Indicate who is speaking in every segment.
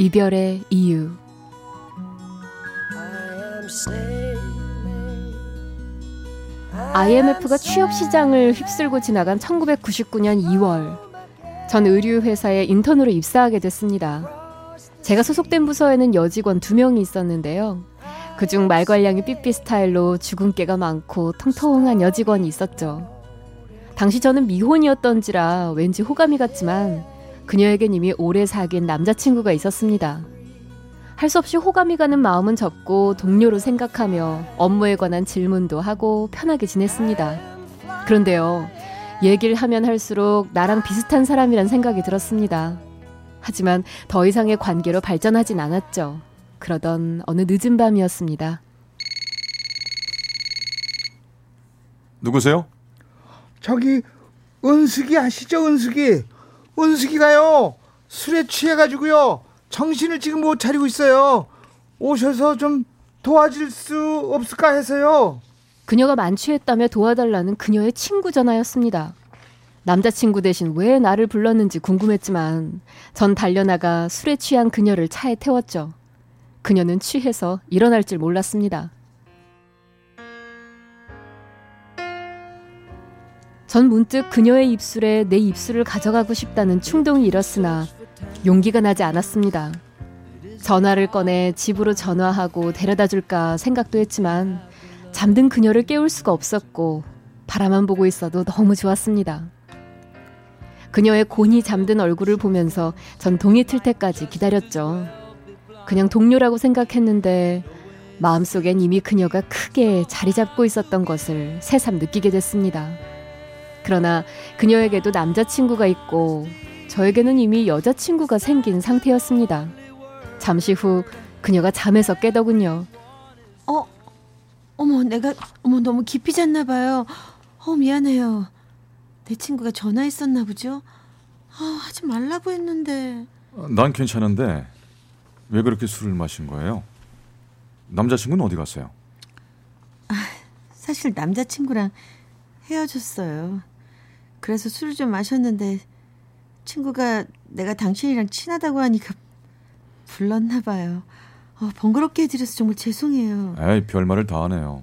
Speaker 1: 이별의 이유 IMF가 취업 시장을 휩쓸고 지나간 1999년 2월 전 의류회사에 인턴으로 입사하게 됐습니다. 제가 소속된 부서에는 여직원 두 명이 있었는데요. 그중 말괄량이 삐삐 스타일로 주근깨가 많고 통통한 여직원이 있었죠. 당시 저는 미혼이었던지라 왠지 호감이 갔지만 그녀에겐 이미 오래 사귄 남자친구가 있었습니다. 할 수 없이 호감이 가는 마음은 접고 동료로 생각하며 업무에 관한 질문도 하고 편하게 지냈습니다. 그런데요, 얘기를 하면 할수록 나랑 비슷한 사람이란 생각이 들었습니다. 하지만 더 이상의 관계로 발전하진 않았죠. 그러던 어느 늦은 밤이었습니다.
Speaker 2: 누구세요?
Speaker 3: 저기 은숙이 아시죠 은숙이 은숙이가요 술에 취해가지고요 정신을 지금 못 차리고 있어요 오셔서 좀 도와줄 수 없을까 해서요
Speaker 1: 그녀가 만취했다며 도와달라는 그녀의 친구 전화였습니다. 남자친구 대신 왜 나를 불렀는지 궁금했지만 전 달려나가 술에 취한 그녀를 차에 태웠죠. 그녀는 취해서 일어날 줄 몰랐습니다. 전 문득 그녀의 입술에 내 입술을 가져가고 싶다는 충동이 일었으나 용기가 나지 않았습니다. 전화를 꺼내 집으로 전화하고 데려다 줄까 생각도 했지만 잠든 그녀를 깨울 수가 없었고 바라만 보고 있어도 너무 좋았습니다. 그녀의 곤히 잠든 얼굴을 보면서 전 동이 틀 때까지 기다렸죠. 그냥 동료라고 생각했는데 마음속엔 이미 그녀가 크게 자리 잡고 있었던 것을 새삼 느끼게 됐습니다. 그러나 그녀에게도 남자친구가 있고 저에게는 이미 여자친구가 생긴 상태였습니다. 잠시 후 그녀가 잠에서 깨더군요.
Speaker 4: 어, 어머, 내가 어머 너무 깊이 잤나 봐요. 어, 미안해요. 내 친구가 전화했었나 보죠. 아, 하지 말라고 했는데.
Speaker 2: 난 괜찮은데 왜 그렇게 술을 마신 거예요? 남자친구는 어디 갔어요?
Speaker 4: 아, 사실 남자친구랑 헤어졌어요. 그래서 술을 좀 마셨는데 친구가 내가 당신이랑 친하다고 하니까 불렀나 봐요. 어, 번거롭게 해드려서 정말 죄송해요.
Speaker 2: 에이 별말을 다 하네요.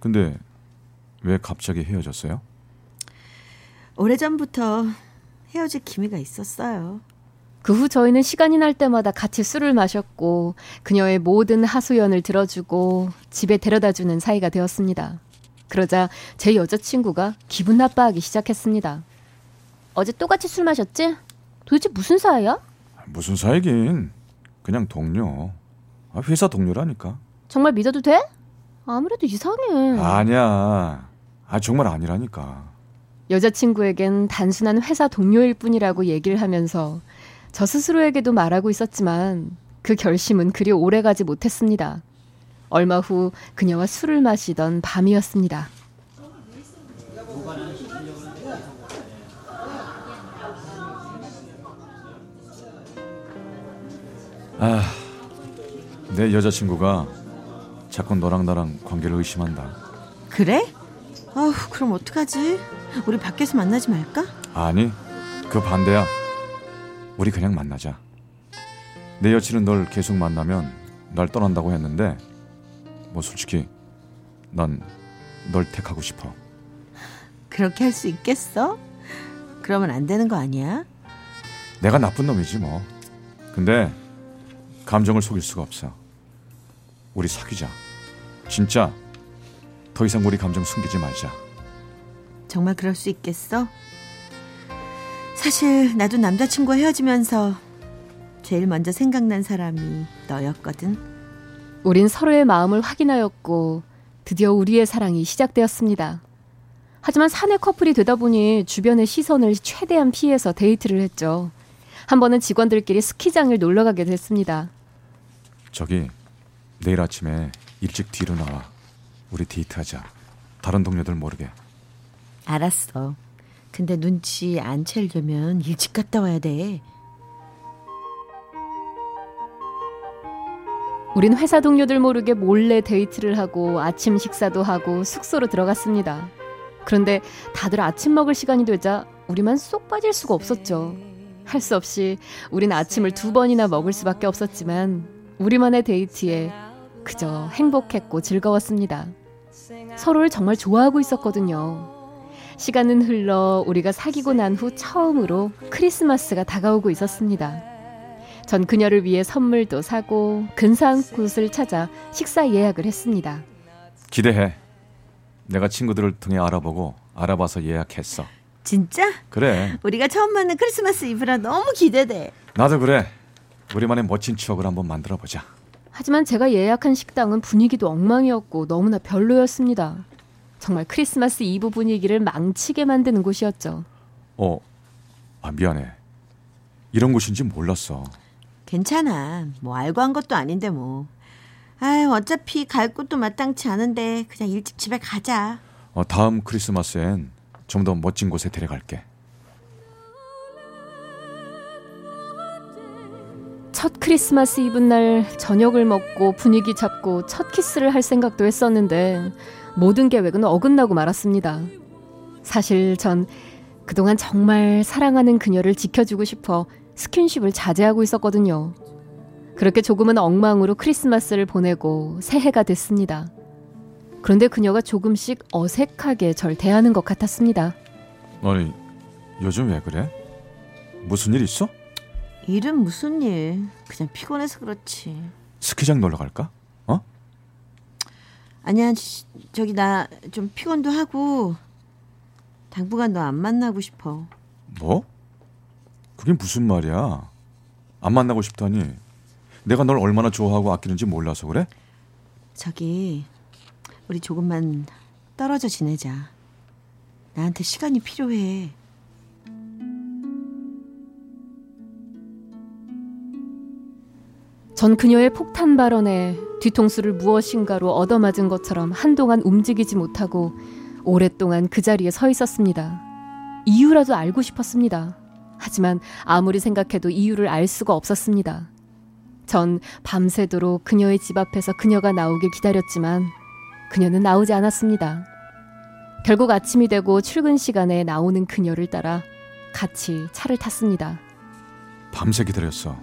Speaker 2: 근데 왜 갑자기 헤어졌어요?
Speaker 4: 오래전부터 헤어질 기미가 있었어요.
Speaker 1: 그 후 저희는 시간이 날 때마다 같이 술을 마셨고 그녀의 모든 하소연을 들어주고 집에 데려다주는 사이가 되었습니다. 그러자 제 여자친구가 기분 나빠하기 시작했습니다. 어제 똑같이 술 마셨지? 도대체 무슨 사이야?
Speaker 2: 무슨 사이긴 그냥 동료. 아, 회사 동료라니까.
Speaker 1: 정말 믿어도 돼? 아무래도 이상해.
Speaker 2: 아니야. 아 정말 아니라니까.
Speaker 1: 여자친구에겐 단순한 회사 동료일 뿐이라고 얘기를 하면서 저 스스로에게도 말하고 있었지만 그 결심은 그리 오래 가지 못했습니다. 얼마 후 그녀와 술을 마시던 밤이었습니다.
Speaker 2: 아, 내 여자친구가 자꾸 너랑 나랑 관계를 의심한다.
Speaker 4: 그래? 아우, 그럼 어떡하지? 우리 밖에서 만나지 말까?
Speaker 2: 아니, 그 반대야. 우리 그냥 만나자. 내 여친은 널 계속 만나면 날 떠난다고 했는데 뭐 솔직히 난 널 택하고 싶어.
Speaker 4: 그렇게 할 수 있겠어? 그러면 안 되는 거 아니야?
Speaker 2: 내가 나쁜 놈이지 뭐. 근데 감정을 속일 수가 없어. 우리 사귀자. 진짜 더 이상 우리 감정 숨기지 말자.
Speaker 4: 정말 그럴 수 있겠어? 사실 나도 남자친구와 헤어지면서 제일 먼저 생각난 사람이 너였거든.
Speaker 1: 우린 서로의 마음을 확인하였고 드디어 우리의 사랑이 시작되었습니다. 하지만 사내 커플이 되다 보니 주변의 시선을 최대한 피해서 데이트를 했죠. 한 번은 직원들끼리 스키장을 놀러 가게 됐습니다.
Speaker 2: 저기 내일 아침에 일찍 뒤로 나와. 우리 데이트하자. 다른 동료들 모르게.
Speaker 4: 알았어. 근데 눈치 안 채려면 일찍 갔다 와야 돼.
Speaker 1: 우린 회사 동료들 모르게 몰래 데이트를 하고 아침 식사도 하고 숙소로 들어갔습니다. 그런데 다들 아침 먹을 시간이 되자 우리만 쏙 빠질 수가 없었죠. 할 수 없이 우린 아침을 두 번이나 먹을 수밖에 없었지만 우리만의 데이트에 그저 행복했고 즐거웠습니다. 서로를 정말 좋아하고 있었거든요. 시간은 흘러 우리가 사귀고 난 후 처음으로 크리스마스가 다가오고 있었습니다. 전 그녀를 위해 선물도 사고 근사한 곳을 찾아 식사 예약을 했습니다.
Speaker 2: 기대해. 내가 친구들을 통해 알아보고 알아봐서 예약했어.
Speaker 4: 진짜?
Speaker 2: 그래.
Speaker 4: 우리가 처음 만난 크리스마스 이브라 너무 기대돼.
Speaker 2: 나도 그래. 우리만의 멋진 추억을 한번 만들어 보자.
Speaker 1: 하지만 제가 예약한 식당은 분위기도 엉망이었고 너무나 별로였습니다. 정말 크리스마스 이브 분위기를 망치게 만드는 곳이었죠.
Speaker 2: 어, 아 미안해. 이런 곳인지 몰랐어.
Speaker 4: 괜찮아. 뭐 알고 한 것도 아닌데 뭐. 아유 어차피 갈 곳도 마땅치 않은데 그냥 일찍 집에 가자.
Speaker 2: 어, 다음 크리스마스엔 좀 더 멋진 곳에 데려갈게.
Speaker 1: 첫 크리스마스 이브 날 저녁을 먹고 분위기 잡고 첫 키스를 할 생각도 했었는데 모든 계획은 어긋나고 말았습니다. 사실 전 그동안 정말 사랑하는 그녀를 지켜주고 싶어 스킨십을 자제하고 있었거든요. 그렇게 조금은 엉망으로 크리스마스를 보내고 새해가 됐습니다. 그런데 그녀가 조금씩 어색하게 절 대하는 것 같았습니다.
Speaker 2: 아니, 요즘 왜 그래? 무슨 일 있어?
Speaker 4: 일은 무슨 일? 그냥 피곤해서 그렇지.
Speaker 2: 스키장 놀러 갈까? 어?
Speaker 4: 아니야, 시- 저기 나 좀 피곤도 하고 당분간 너 안 만나고 싶어.
Speaker 2: 뭐? 그게 무슨 말이야? 안 만나고 싶다니. 내가 널 얼마나 좋아하고 아끼는지 몰라서 그래?
Speaker 4: 저기 우리 조금만 떨어져 지내자. 나한테 시간이 필요해.
Speaker 1: 전 그녀의 폭탄 발언에 뒤통수를 무엇인가로 얻어맞은 것처럼 한동안 움직이지 못하고 오랫동안 그 자리에 서 있었습니다. 이유라도 알고 싶었습니다. 하지만 아무리 생각해도 이유를 알 수가 없었습니다. 전 밤새도록 그녀의 집 앞에서 그녀가 나오길 기다렸지만 그녀는 나오지 않았습니다. 결국 아침이 되고 출근 시간에 나오는 그녀를 따라 같이 차를 탔습니다.
Speaker 2: 밤새 기다렸어.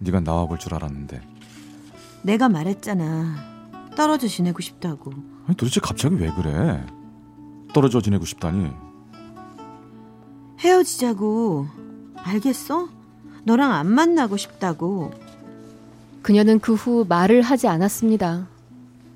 Speaker 2: 네가 나와 볼 줄 알았는데.
Speaker 4: 내가 말했잖아. 떨어져 지내고 싶다고.
Speaker 2: 아니 도대체 갑자기 왜 그래? 떨어져 지내고 싶다니.
Speaker 4: 헤어지자고. 알겠어? 너랑 안 만나고 싶다고.
Speaker 1: 그녀는 그 후 말을 하지 않았습니다.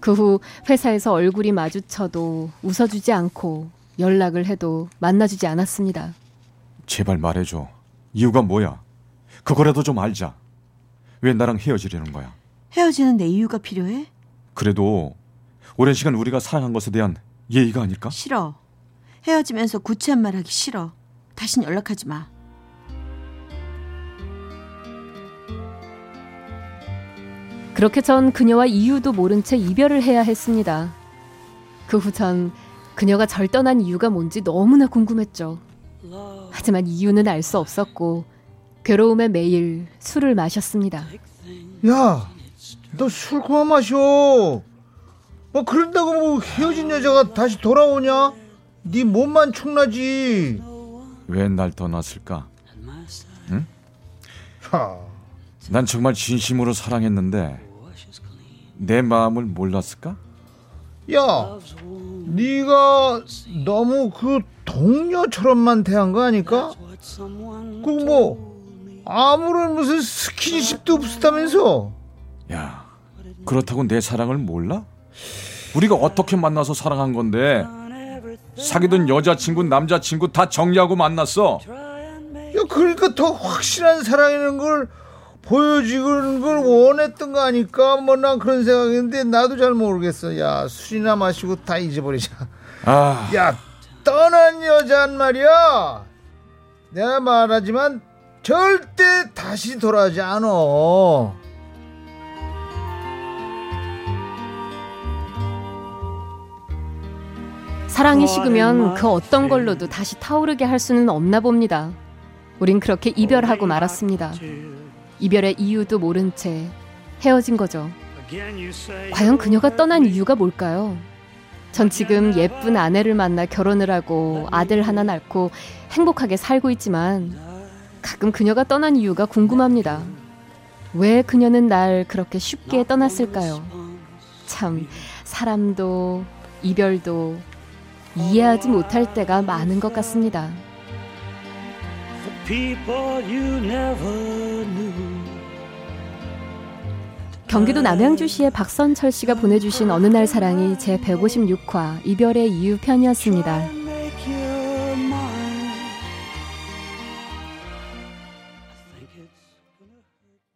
Speaker 1: 그 후 회사에서 얼굴이 마주쳐도 웃어주지 않고 연락을 해도 만나주지 않았습니다.
Speaker 2: 제발 말해줘. 이유가 뭐야? 그거라도 좀 알자. 왜 나랑 헤어지려는 거야?
Speaker 4: 헤어지는 내 이유가 필요해?
Speaker 2: 그래도 오랜 시간 우리가 사랑한 것에 대한 예의가 아닐까?
Speaker 4: 싫어. 헤어지면서 구체한 말 하기 싫어. 다신 연락하지 마.
Speaker 1: 그렇게 전 그녀와 이유도 모른 채 이별을 해야 했습니다. 그 후 전 그녀가 절 떠난 이유가 뭔지 너무나 궁금했죠. 하지만 이유는 알 수 없었고 괴로움에 매일 술을 마셨습니다.
Speaker 3: 야, 너 술 그만 마셔. 뭐 그런다고 뭐 헤어진 여자가 다시 돌아오냐? 네 몸만 축나지.
Speaker 2: 왜 날 떠났을까?
Speaker 3: 하,
Speaker 2: 난 정말 진심으로 사랑했는데 내 마음을 몰랐을까?
Speaker 3: 야, 네가 너무 그 동료처럼만 대한 거 아닐까? 그 뭐 아무런 무슨 스킨십도 없었다면서?
Speaker 2: 야, 그렇다고 내 사랑을 몰라? 우리가 어떻게 만나서 사랑한 건데 사귀던 여자친구, 남자친구 다 정리하고 만났어.
Speaker 3: 야, 그러니까 더 확실한 사랑이라는 걸 보여주는 걸 원했던 거 아닐까? 뭐 난 그런 생각인데 나도 잘 모르겠어. 야, 술이나 마시고 다 잊어버리자.
Speaker 2: 아,
Speaker 3: 야, 떠난 여잔 말이야. 내가 말하지만 절대 다시 돌아오지 않어.
Speaker 1: 사랑이 식으면 그 어떤 걸로도 다시 타오르게 할 수는 없나 봅니다. 우린 그렇게 이별하고 말았습니다. 이별의 이유도 모른 채 헤어진 거죠. 과연 그녀가 떠난 이유가 뭘까요? 전 지금 예쁜 아내를 만나 결혼을 하고 아들 하나 낳고 행복하게 살고 있지만 가끔 그녀가 떠난 이유가 궁금합니다. 왜 그녀는 날 그렇게 쉽게 떠났을까요? 참, 사람도 이별도 이해하지 못할 때가 많은 것 같습니다. 경기도 남양주시의 박선철 씨가 보내주신 어느 날 사랑이 제 156화 이별의 이유 편이었습니다.